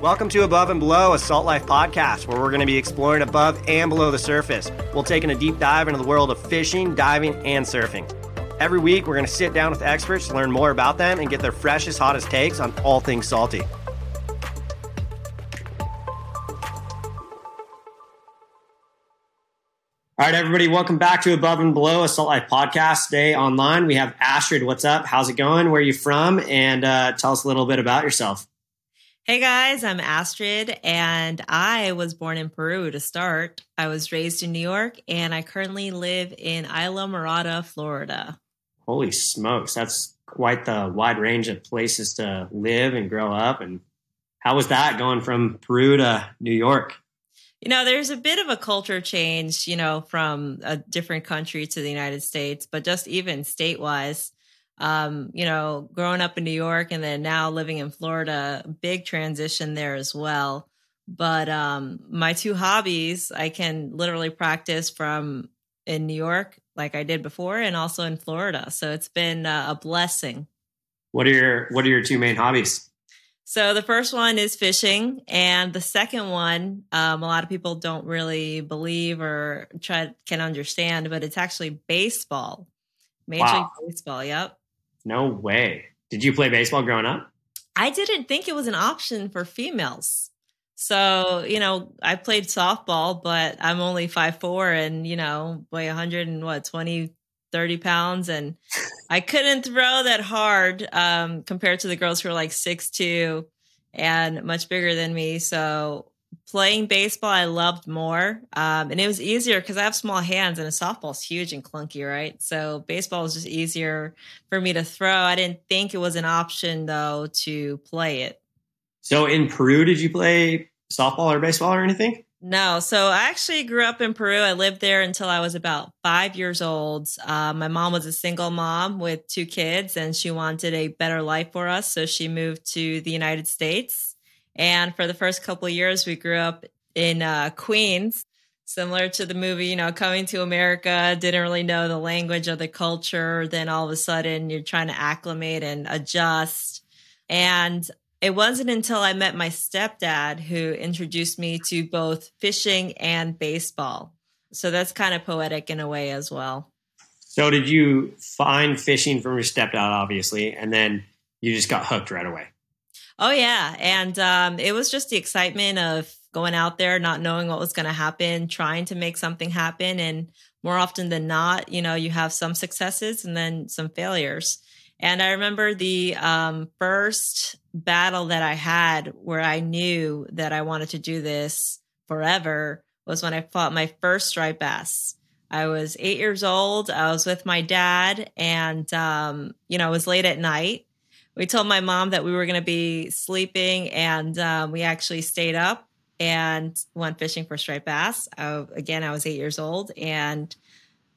Welcome to Above and Below, a Salt Life podcast, where we're going to be exploring above and below the surface. We'll taking a deep dive into the world of fishing, diving, and surfing. Every week, we're going to sit down with experts to learn more about them and get their freshest, hottest takes on all things salty. All right, everybody, welcome back to Above and Below, a Salt Life podcast. Today online, we have Astrid. What's up? How's it going? Where are you from? And uh, tell us a little bit about yourself. Hey guys, I'm Astrid, and I was born in Peru to start. I was raised in New York, and I currently live in Islamorada, Florida. Holy smokes, that's quite the wide range of places to live and grow up. And how was that going from Peru to New York? You know, there's a bit of a culture change, you know, from a different country to the United States, but just even state wise, um, you know, growing up in New York and then now living in Florida, big transition there as well. But um, my two hobbies, I can literally practice from in New York, like I did before, and also in Florida. So it's been uh, a blessing. What are your What are your two main hobbies? So the first one is fishing, and the second one, um, a lot of people don't really believe or try can understand, but it's actually baseball, Major wow. League Baseball. Yep. No way. Did you play baseball growing up? I didn't think it was an option for females. So, you know, I played softball, but I'm only five four and, you know, weigh 100 and what, 20, 30 pounds and I couldn't throw that hard um, compared to the girls who are like six two and much bigger than me. So playing baseball, I loved more. Um, and it was easier because I have small hands and a softball's huge and clunky, right? So baseball was just easier for me to throw. I didn't think it was an option though to play it. So in Peru, did you play softball or baseball or anything? No, so I actually grew up in Peru. I lived there until I was about five years old. Uh, my mom was a single mom with two kids, and she wanted a better life for us. So she moved to the United States. And for the first couple of years, we grew up in uh, Queens, similar to the movie, you know, coming to America, didn't really know the language or the culture. Then all of a sudden, you're trying to acclimate and adjust. And it wasn't until I met my stepdad who introduced me to both fishing and baseball. So that's kind of poetic in a way as well. So, did you find fishing from your stepdad, obviously, and then you just got hooked right away? Oh, yeah. And um, it was just the excitement of going out there, not knowing what was going to happen, trying to make something happen. And more often than not, you know, you have some successes and then some failures. And I remember the um, first battle that I had where I knew that I wanted to do this forever was when I fought my first striped bass. I was eight years old. I was with my dad, and um, you know, it was late at night. We told my mom that we were going to be sleeping, and um, we actually stayed up and went fishing for striped bass. I, again, I was eight years old, and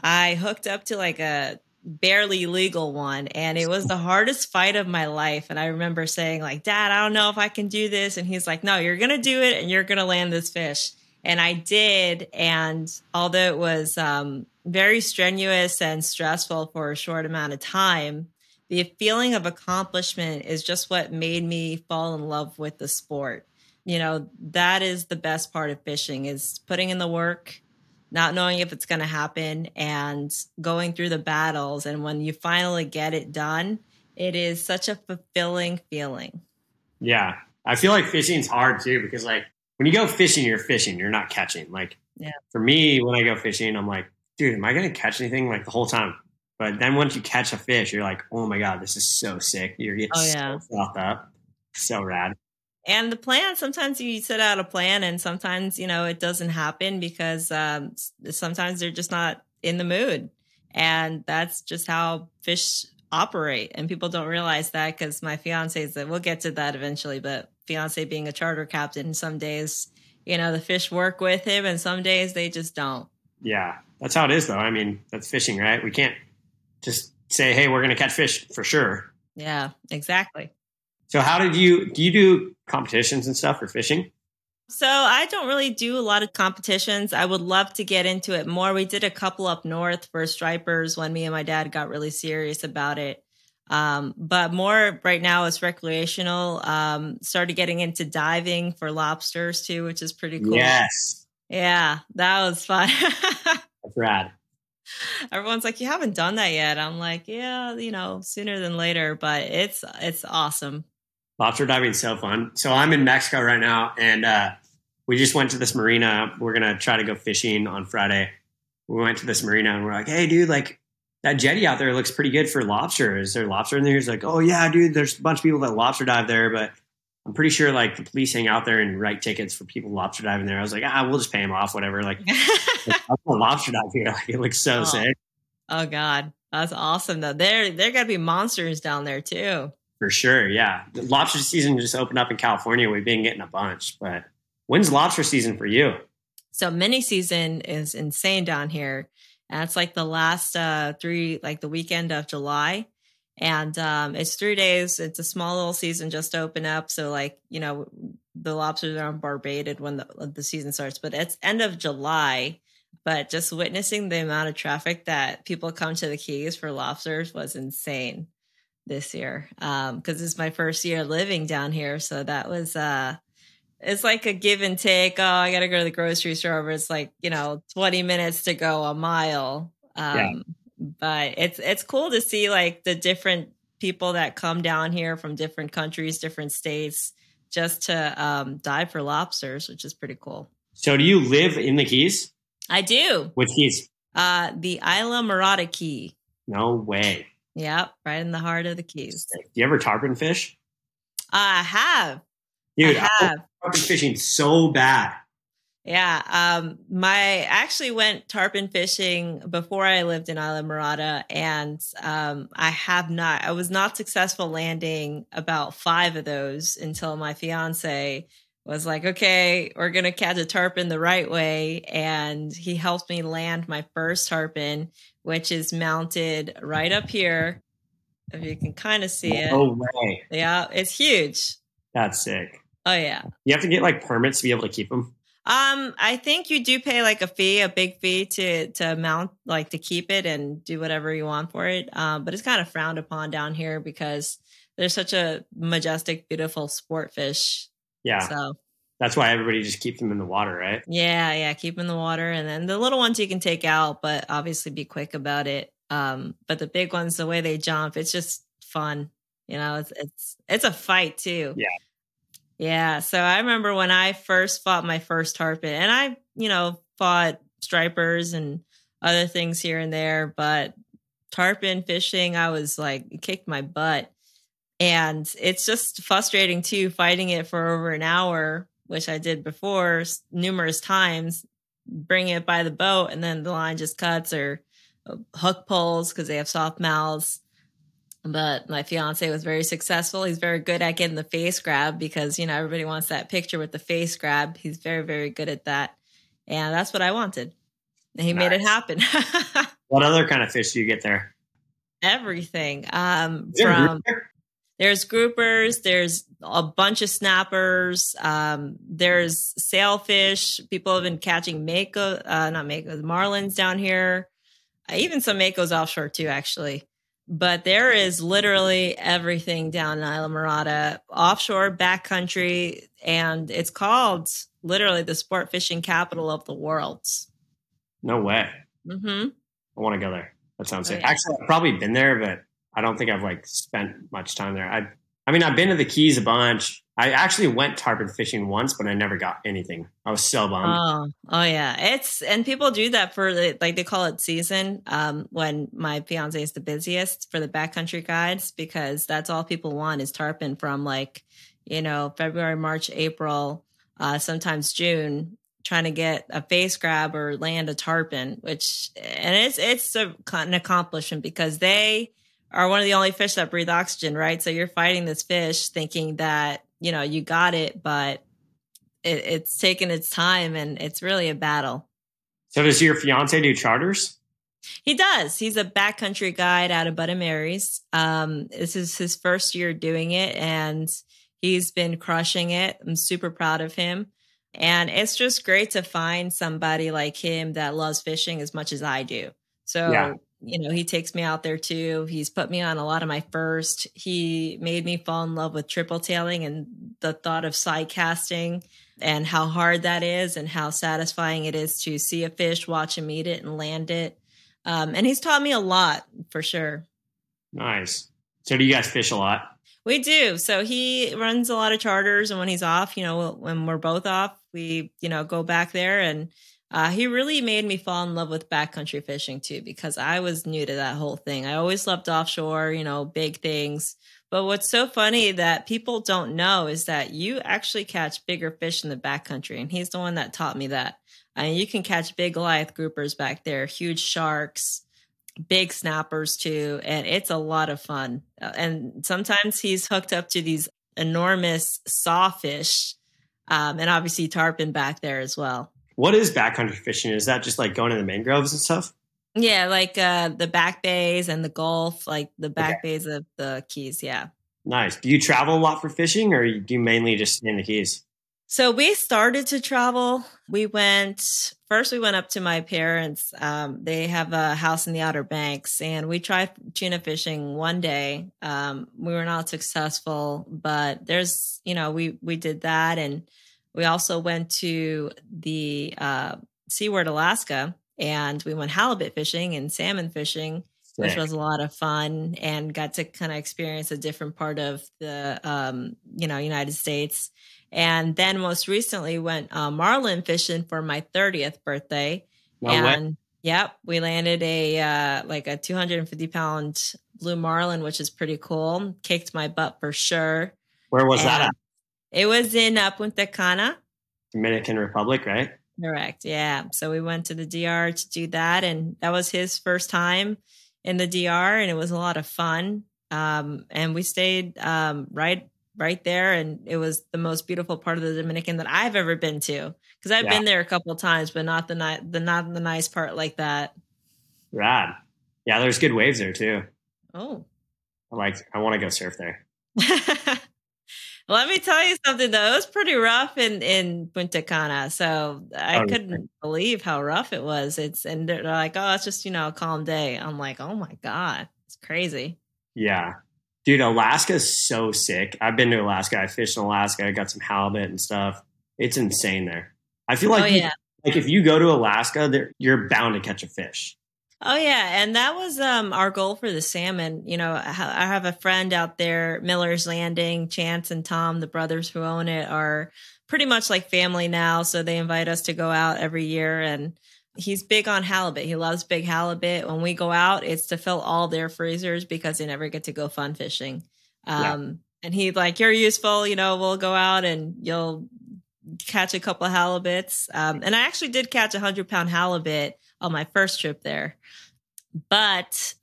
I hooked up to like a barely legal one and it was the hardest fight of my life. And i remember saying like dad i don't know if i can do this. And he's like no you're gonna do it and you're gonna land this fish. And i did. And although it was um, very strenuous and stressful for a short amount of time the feeling of accomplishment is just what made me fall in love with the sport you know that is the best part of fishing is putting in the work not knowing if it's going to happen and going through the battles. And when you finally get it done, it is such a fulfilling feeling. Yeah. I feel like fishing's hard too because like when you go fishing, you're fishing, you're not catching. Like yeah. for me, when I go fishing, I'm like, dude, am I going to catch anything like the whole time? But then once you catch a fish, you're like, oh my God, this is so sick. You're getting oh, yeah. so up. So rad. And the plan sometimes you set out a plan and sometimes you know it doesn't happen because um, sometimes they're just not in the mood. And that's just how fish operate. And people don't realize that because my fiance that we'll get to that eventually but fiance being a charter captain some days you know the fish work with him and some days they just don't. Yeah. That's how it is though. I mean that's fishing right? We can't just say hey we're going to catch fish for sure yeah exactly so how did you do you do competitions and stuff for fishing? So I don't really do a lot of competitions. I would love to get into it more. We did a couple up north for stripers when me and my dad got really serious about it. Um, but more right now is recreational. Um, started getting into diving for lobsters too, which is pretty cool. Yes. Yeah, that was fun. That's rad. Everyone's like, "You haven't done that yet." I'm like, "Yeah, you know, sooner than later." But it's it's awesome. Lobster diving so fun. So I'm in Mexico right now, and uh, we just went to this marina. We're gonna try to go fishing on Friday. We went to this marina, and we're like, "Hey, dude, like that jetty out there looks pretty good for lobster. Is there lobster in there?" He's like, "Oh yeah, dude. There's a bunch of people that lobster dive there, but." I'm pretty sure like the police hang out there and write tickets for people lobster diving there. I was like, ah, we'll just pay them off, whatever. Like, I'm a lobster dive here. Like, it looks so oh. sick. Oh God, that's awesome though. There, there got to be monsters down there too. For sure, yeah. The lobster season just opened up in California. We've been getting a bunch, but when's lobster season for you? So mini season is insane down here. And it's like the last uh three, like the weekend of July and um, it's three days. It's a small little season just to open up, so like you know the lobsters are on barbated when the the season starts. But it's end of July. But just witnessing the amount of traffic that people come to the Keys for lobsters was insane this year because um, it's my first year living down here. So that was uh, it's like a give and take. Oh, I got to go to the grocery store, but it's like you know twenty minutes to go a mile. Um, yeah but it's it's cool to see like the different people that come down here from different countries, different states, just to um, dive for lobsters, which is pretty cool. So, do you live in the Keys? I do. Which Keys? Uh, the Islamorada Key. No way. Yep, right in the heart of the Keys. Do you ever tarpon fish? I have. Dude, I have. tarpon fishing so bad. Yeah. Um, my actually went tarpon fishing before I lived in Islamorada, and um, I have not. I was not successful landing about five of those until my fiance was like, "Okay, we're gonna catch a tarpon the right way," and he helped me land my first tarpon, which is mounted right up here. If you can kind of see it. Oh way! Yeah, it's huge. That's sick. Oh yeah. You have to get like permits to be able to keep them. Um, I think you do pay like a fee, a big fee to to mount, like to keep it and do whatever you want for it. Um, but it's kind of frowned upon down here because there's such a majestic, beautiful sport fish. Yeah. So that's why everybody just keeps them in the water, right? Yeah, yeah, keep them in the water, and then the little ones you can take out, but obviously be quick about it. Um, but the big ones, the way they jump, it's just fun. You know, it's it's it's a fight too. Yeah. Yeah. So I remember when I first fought my first tarpon, and I, you know, fought stripers and other things here and there, but tarpon fishing, I was like, kicked my butt. And it's just frustrating too, fighting it for over an hour, which I did before numerous times, bring it by the boat, and then the line just cuts or uh, hook pulls because they have soft mouths but my fiance was very successful. He's very good at getting the face grab because, you know, everybody wants that picture with the face grab. He's very, very good at that. And that's what I wanted. And he nice. made it happen. what other kind of fish do you get there? Everything. Um, from there's groupers, there's a bunch of snappers, um, there's sailfish. People have been catching mako, uh, not mako, the marlins down here. Uh, even some makos offshore too, actually but there is literally everything down in Islamorada, offshore, backcountry, and it's called literally the sport fishing capital of the world. No way. Mm-hmm. I want to go there. That sounds oh, yeah. Actually, I've probably been there, but I don't think I've like spent much time there. I, I mean, I've been to the Keys a bunch. I actually went tarpon fishing once, but I never got anything. I was so bummed. Oh, oh yeah. It's and people do that for the like they call it season. Um, when my fiance is the busiest for the backcountry guides because that's all people want is tarpon from like you know February, March, April, uh, sometimes June, trying to get a face grab or land a tarpon. Which and it's it's a, an accomplishment because they are one of the only fish that breathe oxygen, right? So you're fighting this fish thinking that you know, you got it, but it, it's taken its time and it's really a battle. So does your fiance do charters? He does. He's a backcountry guide out of Bud Mary's. Um, this is his first year doing it, and he's been crushing it. I'm super proud of him. And it's just great to find somebody like him that loves fishing as much as I do. So, yeah. You know, he takes me out there too. He's put me on a lot of my first. He made me fall in love with triple tailing and the thought of sight casting and how hard that is and how satisfying it is to see a fish, watch him eat it and land it. Um, and he's taught me a lot for sure. Nice. So do you guys fish a lot? We do. So he runs a lot of charters, and when he's off, you know, when we're both off, we, you know, go back there. And uh, he really made me fall in love with backcountry fishing too, because I was new to that whole thing. I always loved offshore, you know, big things. But what's so funny that people don't know is that you actually catch bigger fish in the backcountry, and he's the one that taught me that. I mean, you can catch big Goliath groupers back there, huge sharks, big snappers too, and it's a lot of fun. Uh, and sometimes he's hooked up to these enormous sawfish, um, and obviously tarpon back there as well. What is backcountry fishing? Is that just like going to the mangroves and stuff? Yeah, like uh, the back bays and the Gulf, like the back okay. bays of the Keys. Yeah. Nice. Do you travel a lot for fishing, or do you mainly just stay in the Keys? So we started to travel. We went first. We went up to my parents. Um, they have a house in the Outer Banks, and we tried tuna fishing one day. Um, we were not successful, but there's you know we we did that, and we also went to the uh, Seward Alaska, and we went halibut fishing and salmon fishing. Which was a lot of fun and got to kind of experience a different part of the um, you know United States and then most recently went uh, marlin fishing for my 30th birthday. No and way. yep, we landed a uh, like a 250 pound blue marlin, which is pretty cool. Kicked my butt for sure. Where was and that at? It was in uh, Punta Cana, Dominican Republic, right? Correct. Yeah. So we went to the DR to do that, and that was his first time in the DR, and it was a lot of fun. Um, and we stayed um, right right there and it was the most beautiful part of the Dominican that I've ever been to because I've yeah. been there a couple times but not the ni- the not the nice part like that. Rad. Yeah, there's good waves there too. Oh. I like I want to go surf there. Let me tell you something though. It was pretty rough in in Punta Cana. So I oh, couldn't believe how rough it was. It's and they're like, "Oh, it's just, you know, a calm day." I'm like, "Oh my god. It's crazy." Yeah. Dude, Alaska is so sick. I've been to Alaska. I fished in Alaska. I got some halibut and stuff. It's insane there. I feel like, oh, yeah. you, like if you go to Alaska, you're bound to catch a fish. Oh yeah, and that was um, our goal for the salmon. You know, I have a friend out there, Miller's Landing. Chance and Tom, the brothers who own it, are pretty much like family now. So they invite us to go out every year, and he's big on halibut. He loves big halibut. When we go out, it's to fill all their freezers because they never get to go fun fishing. Um, yeah. And he like, you're useful. You know, we'll go out and you'll catch a couple of halibuts. Um, and I actually did catch a hundred pound halibut on my first trip there, but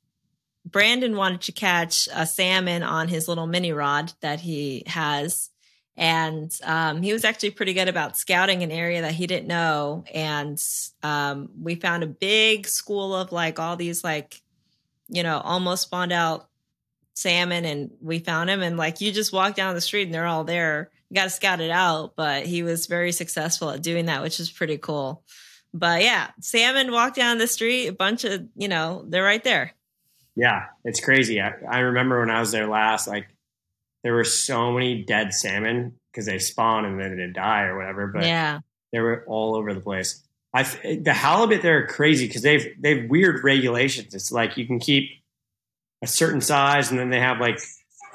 Brandon wanted to catch a salmon on his little mini rod that he has. And um, he was actually pretty good about scouting an area that he didn't know. And um, we found a big school of like all these like you know almost spawned out salmon. And we found him. And like you just walk down the street and they're all there. You got to scout it out. But he was very successful at doing that which is pretty cool but yeah salmon walk down the street a bunch of you know they're right there yeah it's crazy I, I remember when i was there last like there were so many dead salmon because they spawn and then they die or whatever. But yeah, they were all over the place. I the halibut they're crazy because they've they've weird regulations. It's like you can keep a certain size, and then they have like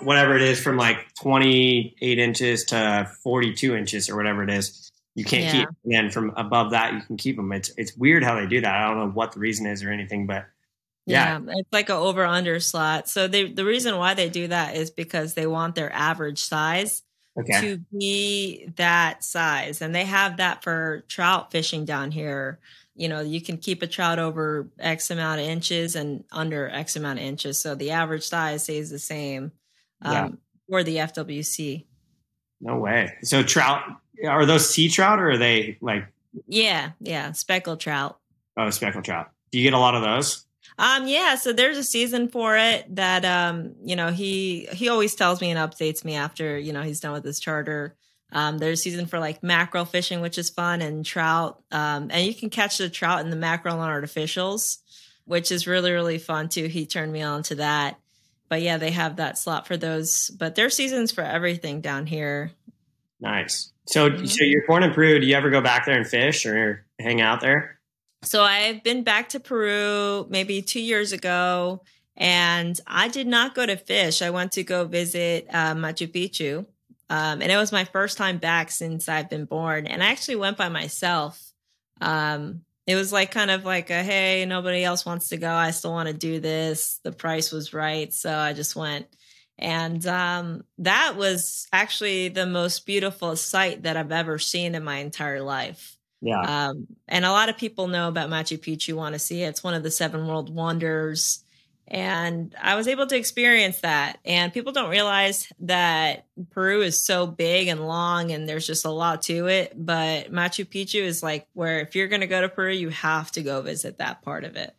whatever it is from like 28 inches to 42 inches or whatever it is. You can't yeah. keep, and from above that you can keep them. It's it's weird how they do that. I don't know what the reason is or anything, but yeah. yeah. it's like an over under slot. So they the reason why they do that is because they want their average size okay. to be that size. And they have that for trout fishing down here. You know, you can keep a trout over X amount of inches and under X amount of inches. So the average size stays the same um, yeah. for the FWC. No way. So trout are those sea trout or are they like? Yeah, yeah, speckled trout. Oh, speckled trout. Do you get a lot of those? Um, yeah, so there's a season for it that um, you know, he he always tells me and updates me after, you know, he's done with his charter. Um, there's a season for like mackerel fishing, which is fun, and trout. Um, and you can catch the trout and the mackerel on artificials. which is really really fun too. He turned me on to that. But yeah, they have that slot for those. But there's seasons for everything down here. Nice. So, mm-hmm. so you're born in Peru. Do you ever go back there and fish or hang out there? So I've been back to Peru maybe two years ago, and I did not go to fish. I went to go visit uh, Machu Picchu, um, and it was my first time back since I've been born. And I actually went by myself. Um, it was like kind of like a hey, nobody else wants to go. I still want to do this. The price was right, so I just went. And um, that was actually the most beautiful sight that I've ever seen in my entire life. Yeah. Um, and a lot of people know about Machu Picchu, want to see it. It's one of the seven world wonders. And I was able to experience that. And people don't realize that Peru is so big and long and there's just a lot to it. But Machu Picchu is like where if you're going to go to Peru, you have to go visit that part of it.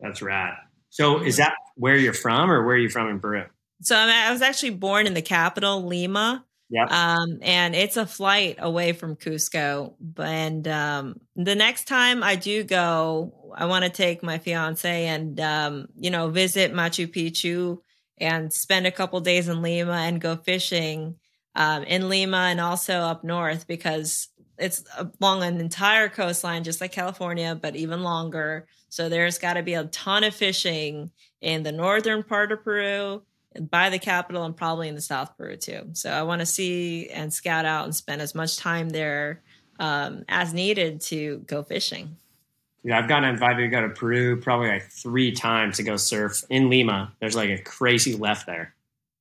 That's rad. So is that where you're from or where are you from in Peru? So I was actually born in the capital, Lima. Yeah. Um, and it's a flight away from Cusco. And um, the next time I do go, I want to take my fiance and um, you know visit Machu Picchu and spend a couple days in Lima and go fishing um, in Lima and also up north because it's along an entire coastline, just like California, but even longer. So there's got to be a ton of fishing in the northern part of Peru by the capital and probably in the South Peru too. So I want to see and scout out and spend as much time there um, as needed to go fishing. Yeah, I've gotten invited to go to Peru probably like three times to go surf in Lima. There's like a crazy left there,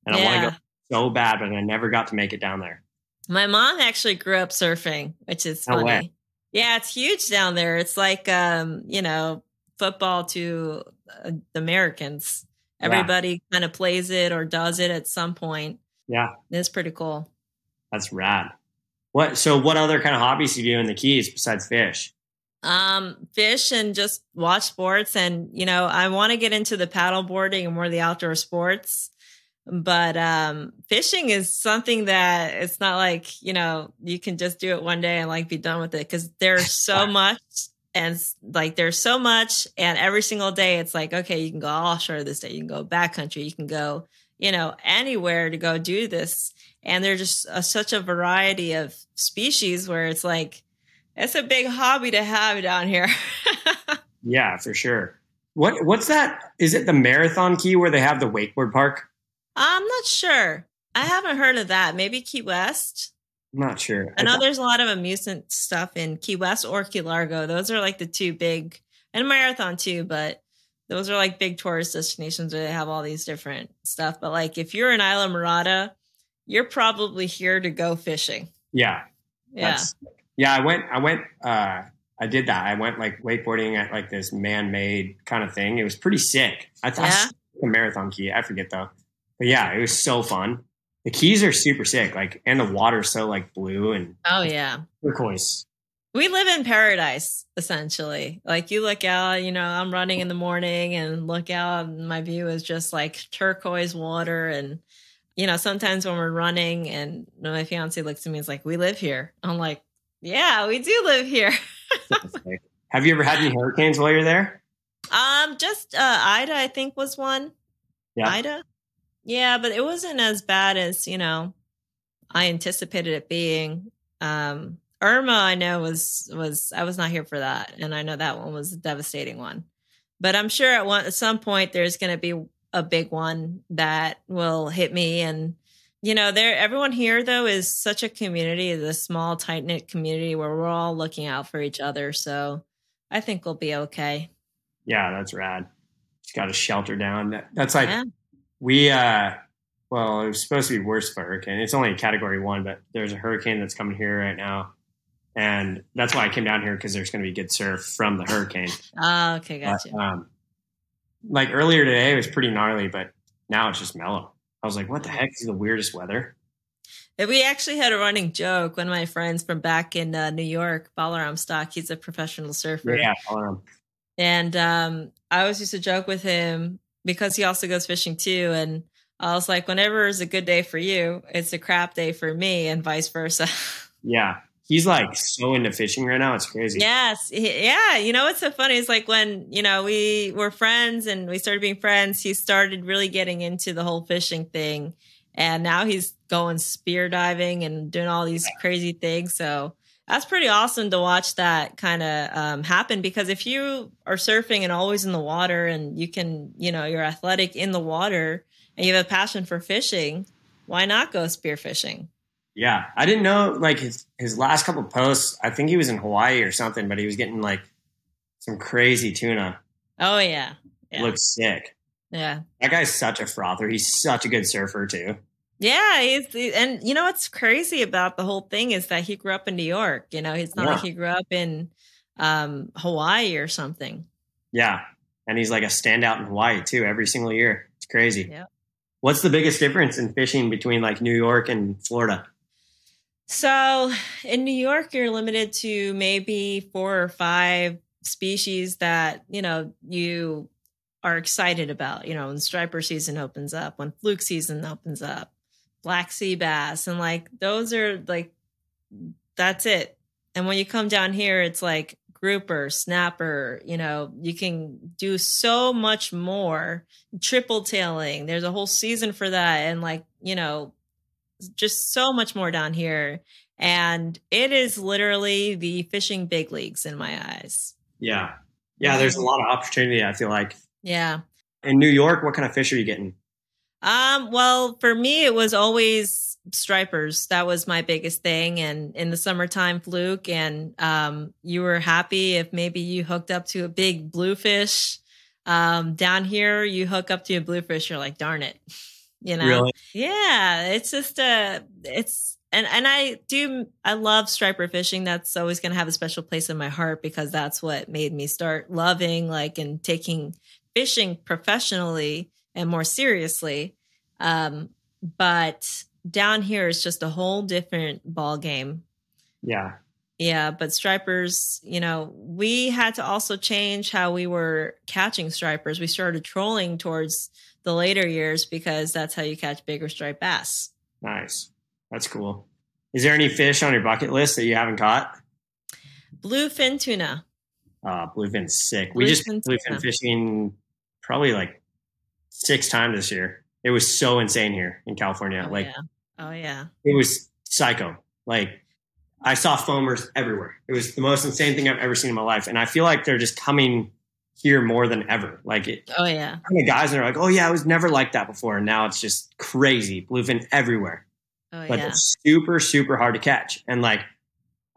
and yeah. I want to go so bad, but I never got to make it down there. My mom actually grew up surfing, which is no funny. Way. Yeah, it's huge down there. It's like um, you know football to uh, the Americans. Everybody yeah. kind of plays it or does it at some point. Yeah. It's pretty cool. That's rad. What so what other kind of hobbies do you do in the Keys besides fish? Um, fish and just watch sports and you know, I want to get into the paddle boarding and more of the outdoor sports. But um fishing is something that it's not like, you know, you can just do it one day and like be done with it because there's so much and like there's so much and every single day it's like okay you can go offshore this day you can go backcountry you can go you know anywhere to go do this. And there's just a, such a variety of species where it's like it's a big hobby to have down here. Yeah for sure. What what's that is it the marathon key where they have the wakeboard park? I'm not sure. I haven't heard of that. Maybe key west I'm not sure. I know there's a lot of amusement stuff in Key West or Key Largo. Those are like the two big, and Marathon too, but those are like big tourist destinations where they have all these different stuff. But like if you're in Islamorada, you're probably here to go fishing. Yeah. Yeah. Yeah. I went, I went, uh, I did that. I went like wakeboarding at like this man made kind of thing. It was pretty sick. I thought yeah. a marathon key. I forget though. But yeah, it was so fun. The keys are super sick, like, and the water's so like blue and oh yeah, turquoise. We live in paradise essentially. Like you look out, you know, I'm running in the morning and look out, and my view is just like turquoise water. And you know, sometimes when we're running, and my fiance looks at me, and is like, "We live here." I'm like, "Yeah, we do live here." Have you ever had any hurricanes while you're there? Um, just uh, Ida, I think was one. Yeah. Ida. Yeah, but it wasn't as bad as, you know, I anticipated it being. Um, Irma, I know was was I was not here for that, and I know that one was a devastating one. But I'm sure at one at some point there's going to be a big one that will hit me, and you know, there everyone here though is such a community, is a small tight knit community where we're all looking out for each other. So I think we'll be okay. Yeah, that's rad. Just got to shelter down. That's like yeah we uh well it was supposed to be worse for hurricane. It's only a category one but there's a hurricane that's coming here right now. And that's why i came down here because there's going to be good surf from the hurricane. Oh okay gotcha. but, um, like earlier today it was pretty gnarly but now it's just mellow. I was like what the heck? Is the weirdest weather. We actually had a running joke. One of my friends from back in uh, New York, Balaram Stack, he's a professional surfer. Yeah, Balaram. And um, I always used to joke with him because he also goes fishing too. And I was like, whenever is a good day for you, it's a crap day for me, and vice versa. Yeah. he's like so into fishing right now. It's crazy. Yes. Yeah. You know, what's so funny is like when, you know, we were friends and we started being friends, he started really getting into the whole fishing thing. And now he's going spear diving and doing all these crazy things. So that's pretty awesome to watch that kind of um, happen because if you are surfing and always in the water and you can, you know, you're athletic in the water and you have a passion for fishing, why not go spearfishing? Yeah, I didn't know like his his last couple posts. I think he was in Hawaii or something, but he was getting like some crazy tuna. Oh yeah, yeah. looks sick. Yeah, that guy's such a frother. He's such a good surfer too. Yeah, he's and you know what's crazy about the whole thing is that he grew up in New York. You know, he's not yeah. like he grew up in um, Hawaii or something. Yeah, and he's like a standout in Hawaii too. Every single year, it's crazy. Yeah. What's the biggest difference in fishing between like New York and Florida? So in New York, you're limited to maybe four or five species that, you know, you are excited about, you know, when striper season opens up, when fluke season opens up, black sea bass, and like those are like, that's it. And when you come down here, it's like grouper, snapper, you know, you can do so much more. Triple tailing, there's a whole season for that. And like, you know, just so much more down here. And it is literally the fishing big leagues in my eyes. Yeah. Yeah. There's a mm-hmm. lot of opportunity, I feel like. Yeah. In New York, what kind of fish are you getting? Um, well, for me, it was always stripers. That was my biggest thing. And in the summertime, fluke. And um, you were happy if maybe you hooked up to a big bluefish. Um, down here, you hook up to a bluefish, you're like, darn it. you know really? yeah it's just a it's and and i do i love striper fishing that's always going to have a special place in my heart because that's what made me start loving like and taking fishing professionally and more seriously um but down here is just a whole different ball game yeah yeah, but stripers, you know, we had to also change how we were catching stripers. We started trolling towards the later years because that's how you catch bigger striped bass. Nice. That's cool. Is there any fish on your bucket list that you haven't caught? Bluefin tuna. Uh, bluefin's sick. We just bluefin tuna. fishing probably like six times this year. It was so insane here in California. Oh, like, yeah. oh yeah, it was psycho. Like I saw foamers everywhere. It was the most insane thing I've ever seen in my life. And I feel like they're just coming here more than ever. Like it, oh yeah, of guys are like, oh yeah, I was never like that before, and now it's just crazy bluefin everywhere. Oh but yeah, it's super super hard to catch. And like,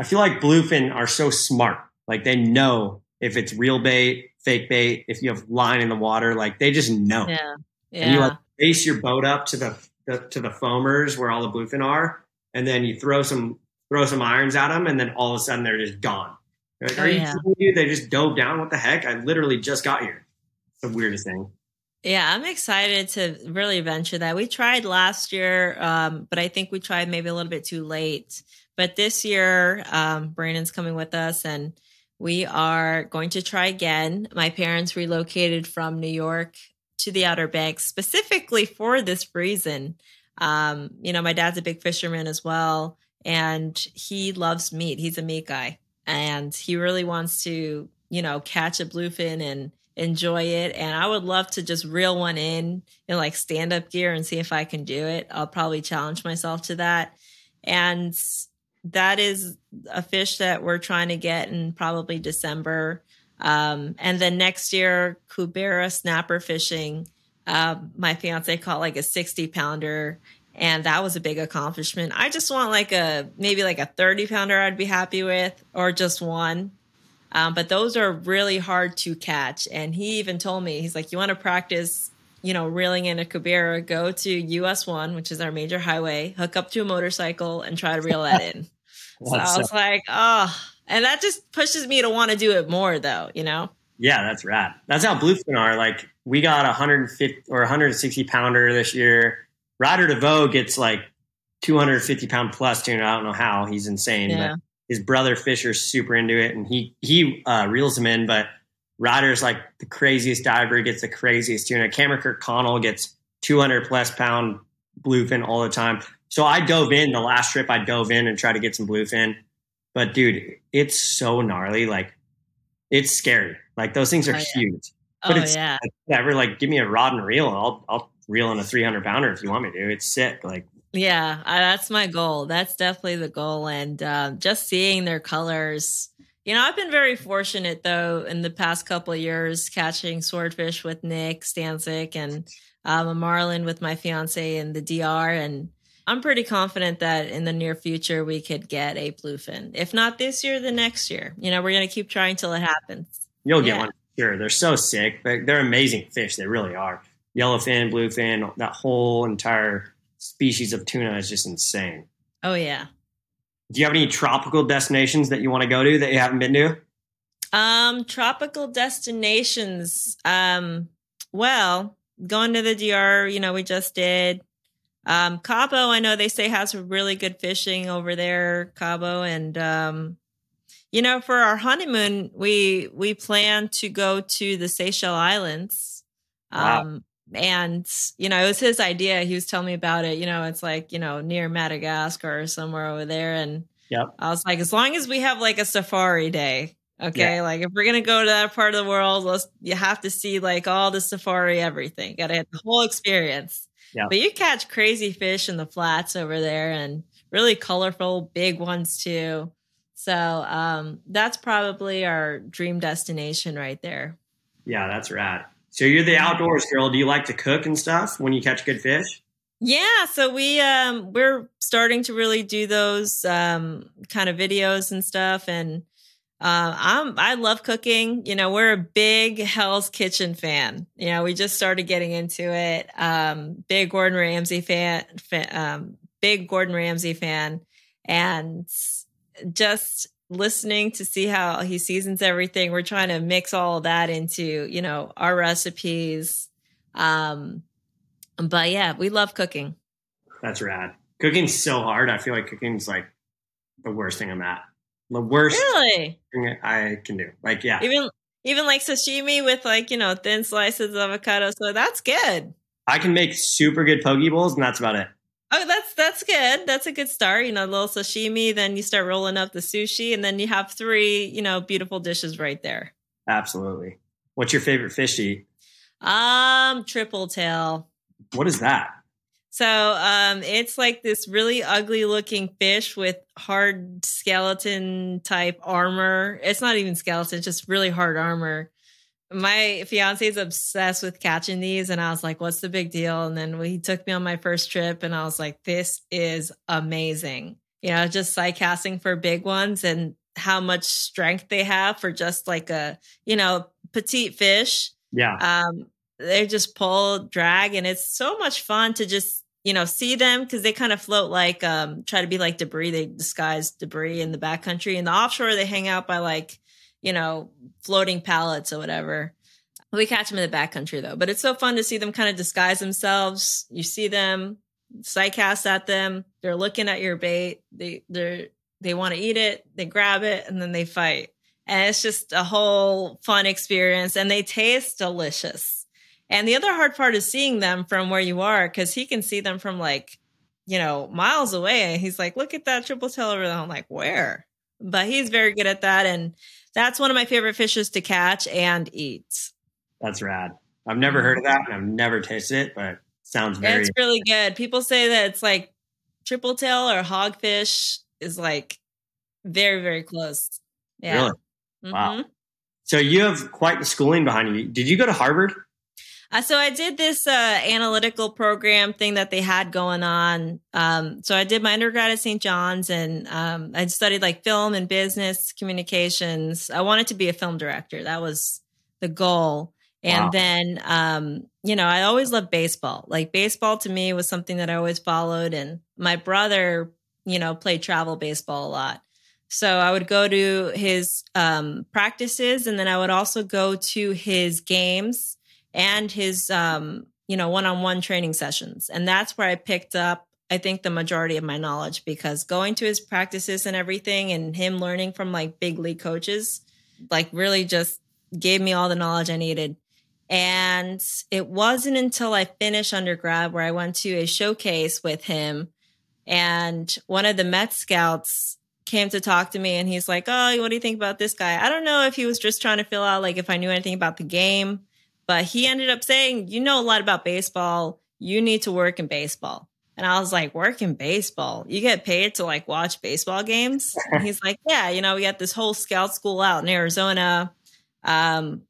I feel like bluefin are so smart. Like they know if it's real bait, fake bait, if you have line in the water, like they just know. Yeah, yeah. And you like base your boat up to the, the to the foamers where all the bluefin are, and then you throw some throw some irons at them, and then all of a sudden they're just gone. They're like, oh, are you yeah. you? They just dove down. What the heck? I literally just got here. It's the weirdest thing. Yeah, I'm excited to really venture that. We tried last year, um, but I think we tried maybe a little bit too late. But this year, um, Brandon's coming with us and we are going to try again. My parents relocated from New York to the Outer Banks specifically for this reason. Um, you know, my dad's a big fisherman as well and he loves meat. He's a meat guy and he really wants to, you know, catch a bluefin and enjoy it. And I would love to just reel one in in like stand up gear and see if I can do it. I'll probably challenge myself to that. And that is a fish that we're trying to get in probably December. Um, and then next year, Cubera snapper fishing. Uh, my fiance caught like a 60 pounder and that was a big accomplishment. I just want like a maybe like a 30 pounder I'd be happy with or just one. Um, but those are really hard to catch. And he even told me, he's like, you want to practice, you know, reeling in a Cubera, go to US 1, which is our major highway, hook up to a motorcycle and try to reel that in. so I was like, oh, and that just pushes me to want to do it more though, you know? Yeah, that's rad. That's how bluefin are. Like we got a 150 or 160 pounder this year Ryder DeVoe gets like 250 pound plus tuna. I don't know how he's insane, yeah. but his brother Fisher's super into it and he, he uh, reels him in, but Ryder's like the craziest diver. Gets the craziest tuna. Cameron Kirkconnell gets 200 plus pound bluefin all the time. So I dove in the last trip. I dove in and tried to get some bluefin. But dude, it's so gnarly. Like it's scary. Like those things are oh, yeah. huge. But oh, it's yeah. Like, whatever. Like give me a rod and reel. I'll I'll reel in a 300 pounder if you want me to. It's sick. Like yeah, that's my goal. That's definitely the goal. And uh, just seeing their colors. You know, I've been very fortunate though in the past couple of years catching swordfish with Nick Stanczyk and um, a marlin with my fiance in the DR. And I'm pretty confident that in the near future we could get a bluefin. If not this year, the next year. You know, we're going to keep trying till it happens. You'll get yeah. one. Sure. They're so sick. They're, they're amazing fish. They really are. Yellowfin, bluefin, that whole entire species of tuna is just insane. Oh, yeah. Do you have any tropical destinations that you want to go to that you haven't been to? Um, tropical destinations. Um, well, going to the DR, you know, we just did. Um, Cabo, I know they say has really good fishing over there, Cabo, and um, you know, for our honeymoon, we we plan to go to the Seychelles Islands. Wow. Um, and you know, it was his idea. He was telling me about it. You know, it's like you know near Madagascar or somewhere over there, and yep. I was like, as long as we have like a safari day, Okay, yeah. like if we're gonna go to that part of the world, let's you have to see like all the safari, everything. Got to have the whole experience. Yeah. But you catch crazy fish in the flats over there, and really colorful, big ones too. So um, that's probably our dream destination right there. Yeah, that's rad. So you're the outdoors girl. Do you like to cook and stuff when you catch good fish? Yeah, so we um we're starting to really do those um kind of videos and stuff and uh, I'm I love cooking. You know, we're a big Hell's Kitchen fan. You know, we just started getting into it. Um, big Gordon Ramsay fan, fan um, big Gordon Ramsay fan, and just listening to see how he seasons everything. We're trying to mix all that into you know our recipes. Um, but yeah, we love cooking. That's rad. Cooking's so hard. I feel like cooking's like the worst thing I'm at the worst really thing I can do. Like, yeah, even even like sashimi with like you know thin slices of avocado. So that's good. I can make super good poke bowls, and that's about it. Oh, that's that's good. That's a good start. You know, a little sashimi, then you start rolling up the sushi, and then you have three, you know, beautiful dishes right there. Absolutely. What's your favorite fish to eat? Um, triple tail. What is that? So um, it's like this really ugly looking fish with hard skeleton type armor. It's not even skeleton, it's just really hard armor. My fiance is obsessed with catching these, and I was like, "What's the big deal?" And then he took me on my first trip, and I was like, "This is amazing." You know, just sight casting for big ones and how much strength they have for just like a you know petite fish. Yeah. Um, they just pull drag and it's so much fun to just you know, see them because they kind of float like, um, try to be like debris. They disguise debris in the backcountry. In the offshore, they hang out by like, you know, floating pallets or whatever. We catch them in the backcountry though, but it's so fun to see them kind of disguise themselves. You see them, cast at them. They're looking at your bait. They they're they want to eat it. They grab it and then they fight. And it's just a whole fun experience. And they taste delicious. And the other hard part is seeing them from where you are because he can see them from like, you know, miles away. And he's like, look at that triple tail over there. I'm like, where? But he's very good at that. And that's one of my favorite fishes to catch and eat. That's rad. I've never heard of that and I've never tasted it, but sounds very. It's really good. People say that it's like triple tail or hogfish is like very, very close. Yeah. Really? Mm-hmm. Wow. So you have quite the schooling behind you. Did you go to Harvard? Uh, so I did this uh, analytical program thing that they had going on. Um, so I did my undergrad at St. John's, and um, I studied like film and business communications. I wanted to be a film director. That was the goal. And wow. then, um, you know, I always loved baseball. Like baseball to me was something that I always followed. And my brother, you know, played travel baseball a lot. So I would go to his um, practices, and then I would also go to his games and his um, you know one-on-one training sessions and that's where i picked up i think the majority of my knowledge because going to his practices and everything and him learning from like big league coaches like really just gave me all the knowledge i needed and it wasn't until i finished undergrad where i went to a showcase with him and one of the met scouts came to talk to me and he's like, Oh, what do you think about this guy? I don't know if he was just trying to fill out like if I knew anything about the game, but he ended up saying, You know a lot about baseball. You need to work in baseball. And I was like, Work in baseball? You get paid to like watch baseball games? And he's like, Yeah, you know, we got this whole scout school out in Arizona. Um,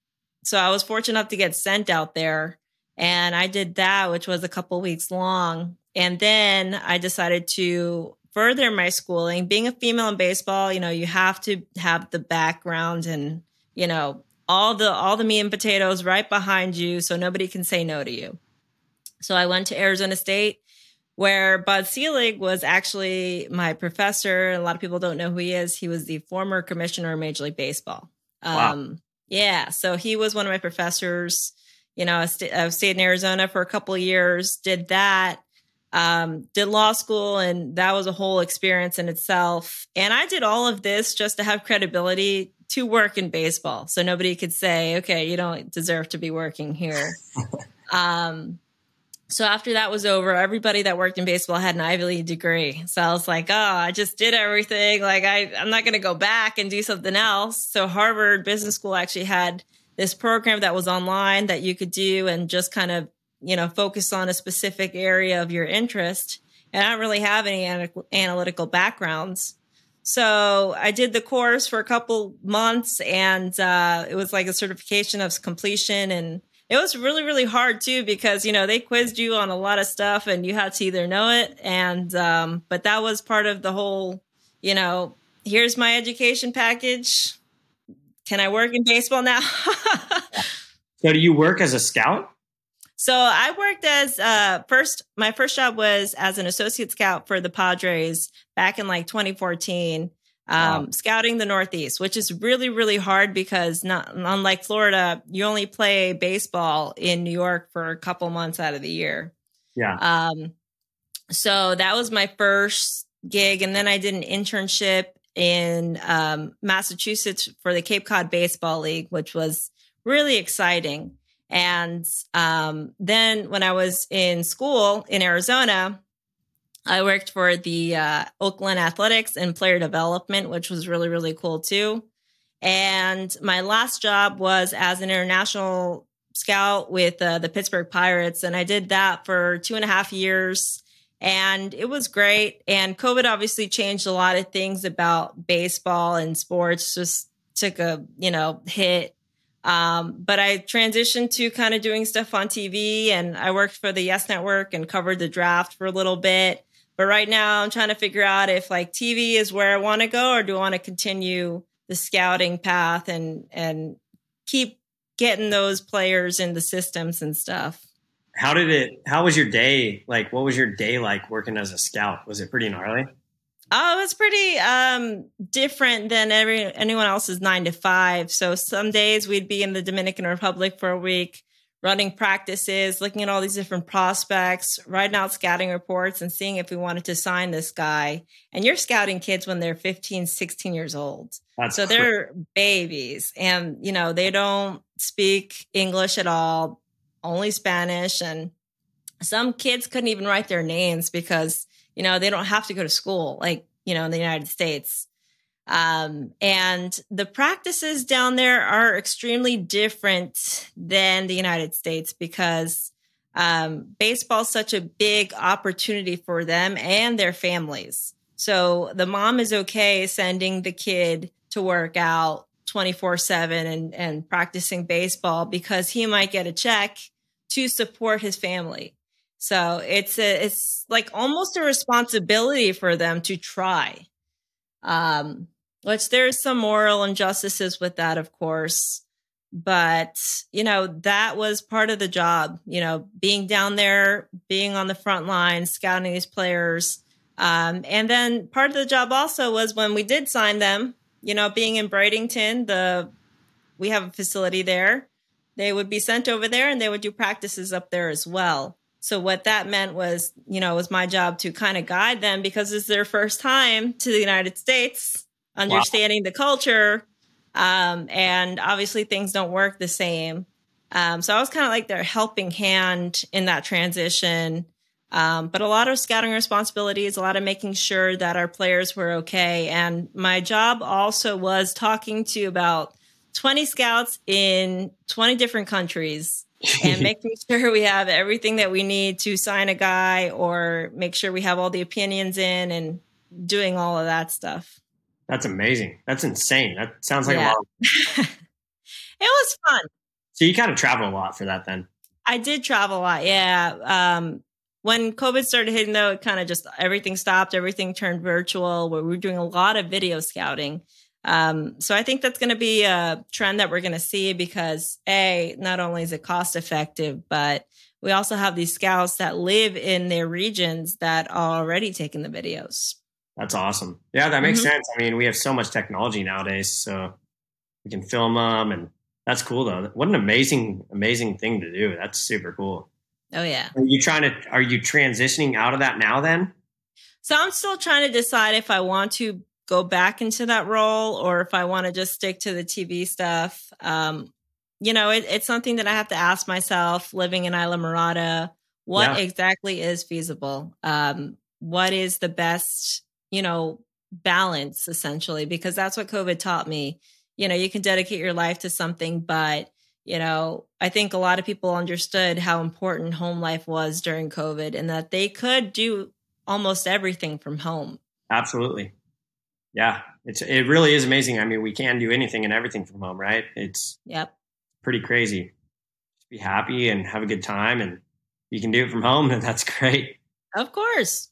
so I was fortunate enough to get sent out there. And I did that, which was a couple weeks long. And then I decided to further my schooling. Being a female in baseball, you know, you have to have the background and, you know, all the all the meat and potatoes right behind you so nobody can say no to you. So I went to Arizona State where Bud Selig was actually my professor. A lot of people don't know who he is. He was the former commissioner of Major League Baseball. Wow. Um, yeah, so he was one of my professors. You know, I, st- I stayed in Arizona for a couple of years, did that, um, did law school, and that was a whole experience in itself. And I did all of this just to have credibility to work in baseball. So nobody could say, okay, you don't deserve to be working here. um, so after that was over, everybody that worked in baseball had an Ivy League degree. So I was like, oh, I just did everything. Like I, I'm not going to go back and do something else. So Harvard Business School actually had this program that was online that you could do and just kind of, you know, focus on a specific area of your interest. And I don't really have any analytical backgrounds. So I did the course for a couple months and uh, it was like a certification of completion. And it was really really hard too because you know they quizzed you on a lot of stuff and you had to either know it. And um, but that was part of the whole you know here's my education package. Can i work in baseball now? So do you work as a scout so i worked as uh, first my first job was as an associate scout for the padres back in like 2014 um, wow. scouting the Northeast, which is really, really hard because not unlike Florida, you only play baseball in New York for a couple months out of the year. Yeah. Um, so that was my first gig, and then I did an internship in um, Massachusetts for the Cape Cod Baseball League, which was really exciting. And um, then when I was in school in Arizona, I worked for the uh, Oakland Athletics and player development, which was really, really cool too. And my last job was as an international scout with uh, the Pittsburgh Pirates. And I did that for two and a half years. And it was great. And COVID obviously changed a lot of things about baseball and sports, just took a, you know, hit. Um, but I transitioned to kind of doing stuff on TV and I worked for the Yes Network and covered the draft for a little bit. But right now, I'm trying to figure out if like TV is where I want to go, or do I want to continue the scouting path and and keep getting those players in the systems and stuff. How did it? How was your day? Like, what was your day like working as a scout? Was it pretty gnarly? Oh, it's pretty um, different than every anyone else's nine to five. So some days we'd be in the Dominican Republic for a week running practices, looking at all these different prospects, writing out scouting reports, and seeing if we wanted to sign this guy. And you're scouting kids when they're 15, 16 years old. That's so they're babies and, you know, they don't speak English at all, only Spanish. And some kids couldn't even write their names because, you know, they don't have to go to school like, you know, in the United States. Um, and the practices down there are extremely different than the United States because um, baseball is such a big opportunity for them and their families. So the mom is okay sending the kid to work out 24 7 and, and practicing baseball because he might get a check to support his family. So it's a, it's like almost a responsibility for them to try. Um, which there's some moral injustices with that, of course. But, you know, that was part of the job, you know, being down there, being on the front line, scouting these players. Um, and then part of the job also was when we did sign them, you know, being in Bradenton, the we have a facility there. They would be sent over there and they would do practices up there as well. So what that meant was, you know, it was my job to kind of guide them because it's their first time to the United States understanding wow. the culture. Um, and obviously things don't work the same. Um, so I was kind of like their helping hand in that transition. Um, but a lot of scouting responsibilities, a lot of making sure that our players were okay. And my job also was talking to about 20 scouts in 20 different countries and making sure we have everything that we need to sign a guy or make sure we have all the opinions in and doing all of that stuff. That's amazing. That's insane. That sounds like yeah. a lot. it was fun. So you kind of travel a lot for that then? I did travel a lot. Yeah. Um, when COVID started hitting, though, it kind of just everything stopped. Everything turned virtual. We were doing a lot of video scouting. Um, so I think that's going to be a trend that we're going to see because a not only is it cost effective, but we also have these scouts that live in their regions that are already taking the videos. That's awesome. Yeah, that makes mm-hmm. sense. I mean, we have so much technology nowadays, so we can film them, and that's cool though. What an amazing, amazing thing to do. That's super cool. Oh yeah. Are you trying to? Are you transitioning out of that now? Then. So I'm still trying to decide if I want to go back into that role or if I want to just stick to the TV stuff. Um, you know, it, it's something that I have to ask myself. Living in Islamorada, what yeah. exactly is feasible? Um, what is the best you know, balance essentially, because that's what COVID taught me. You know, you can dedicate your life to something, but you know, I think a lot of people understood how important home life was during COVID and that they could do almost everything from home. Absolutely. Yeah. It's it really is amazing. I mean, we can do anything and everything from home, right? It's Yep. pretty crazy. Just be happy and have a good time and you can do it from home, then that's great. Of course.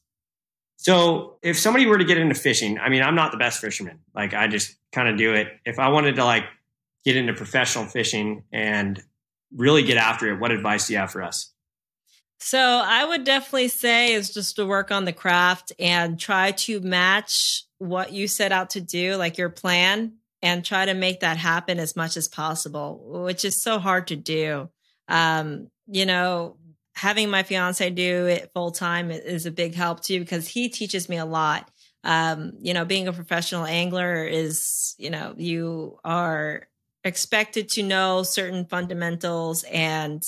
So if somebody were to get into fishing, I mean, I'm not the best fisherman. Like I just kind of do it. If I wanted to like get into professional fishing and really get after it, what advice do you have for us? So I would definitely say is just to work on the craft and try to match what you set out to do, like your plan, and try to make that happen as much as possible, which is so hard to do. Um, you know, having my fiance do it full time is a big help too because he teaches me a lot. Um, you know, being a professional angler is, you know, you are expected to know certain fundamentals and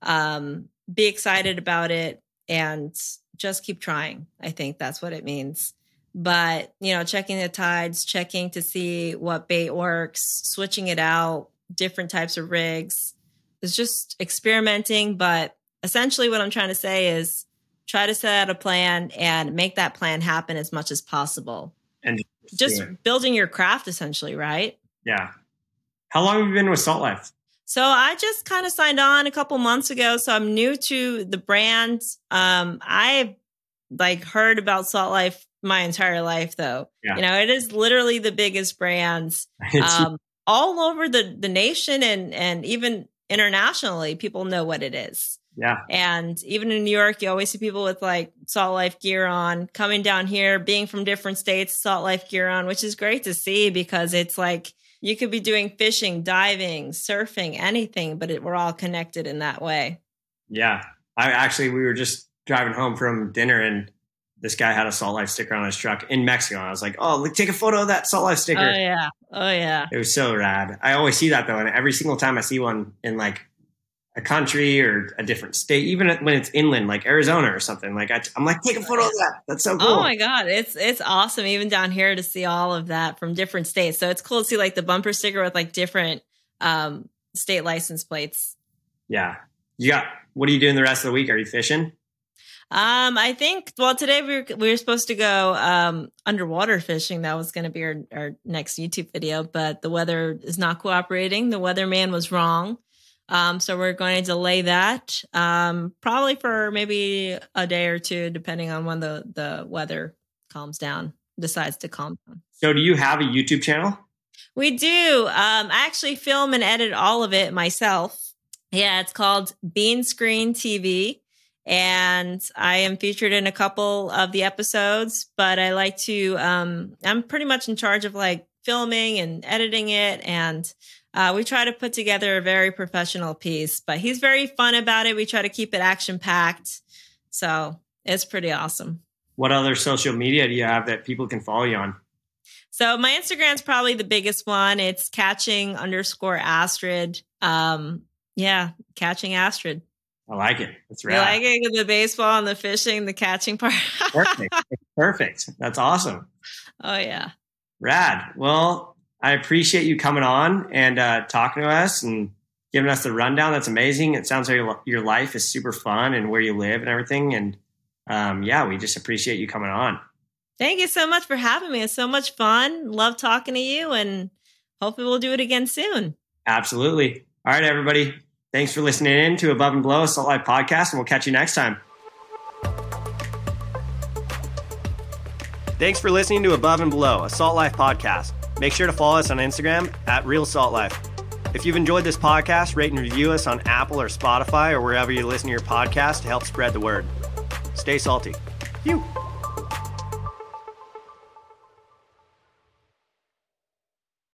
um, be excited about it and just keep trying. I think that's what it means. But, you know, checking the tides, checking to see what bait works, switching it out, different types of rigs. It's just experimenting, but essentially what I'm trying to say is try to set out a plan and make that plan happen as much as possible. And just building your craft essentially, right? Yeah. How long have you been with Salt Life? So I just kind of signed on a couple months ago. So I'm new to the brand. Um, I've like heard about Salt Life my entire life though. Yeah. You know, it is literally the biggest brands um, all over the, the nation and, and even internationally, people know what it is. Yeah. And even in New York, you always see people with like Salt Life gear on coming down here, being from different states, Salt Life gear on, which is great to see because it's like you could be doing fishing, diving, surfing, anything, but it, we're all connected in that way. Yeah. I actually, we were just driving home from dinner and this guy had a Salt Life sticker on his truck in Mexico. And I was like, oh, look, take a photo of that Salt Life sticker. Oh, yeah. Oh, yeah. It was so rad. I always see that though. And every single time I see one in like a country or a different state, even when it's inland, like Arizona or something. Like I, am like, take a photo of that. That's so cool. Oh my god, it's it's awesome. Even down here to see all of that from different states. So it's cool to see like the bumper sticker with like different um, state license plates. Yeah, you got. What are you doing the rest of the week? Are you fishing? Um, I think. Well, today we were we were supposed to go um underwater fishing. That was going to be our our next YouTube video, but the weather is not cooperating. The weatherman was wrong. Um, so we're going to delay that um, probably for maybe a day or two, depending on when the, the weather calms down, decides to calm down. So, do you have a YouTube channel? We do. Um, I actually film and edit all of it myself. Yeah, it's called Bean Screen TV. And I am featured in a couple of the episodes, but I like to, um, I'm pretty much in charge of like filming and editing it and uh, we try to put together a very professional piece, but he's very fun about it. We try to keep it action packed. So it's pretty awesome. What other social media do you have that people can follow you on? So my Instagram's probably the biggest one. It's catching underscore Astrid. Um, yeah, catching Astrid. I like it. That's right. You like it? The baseball and the fishing, the catching part. perfect. Perfect. That's awesome. Oh yeah. Rad. Well, I appreciate you coming on and uh, talking to us and giving us the rundown. That's amazing. It sounds like your life is super fun and where you live and everything. And um, yeah, we just appreciate you coming on. Thank you so much for having me. It's so much fun. Love talking to you and hopefully we'll do it again soon. Absolutely. All right, everybody. Thanks for listening in to Above and Below a Salt Life podcast, and we'll catch you next time. Thanks for listening to Above and Below, a Salt Life podcast. Make sure to follow us on Instagram at Real Salt Life. If you've enjoyed this podcast, rate and review us on Apple or Spotify or wherever you listen to your podcast to help spread the word. Stay salty. Phew.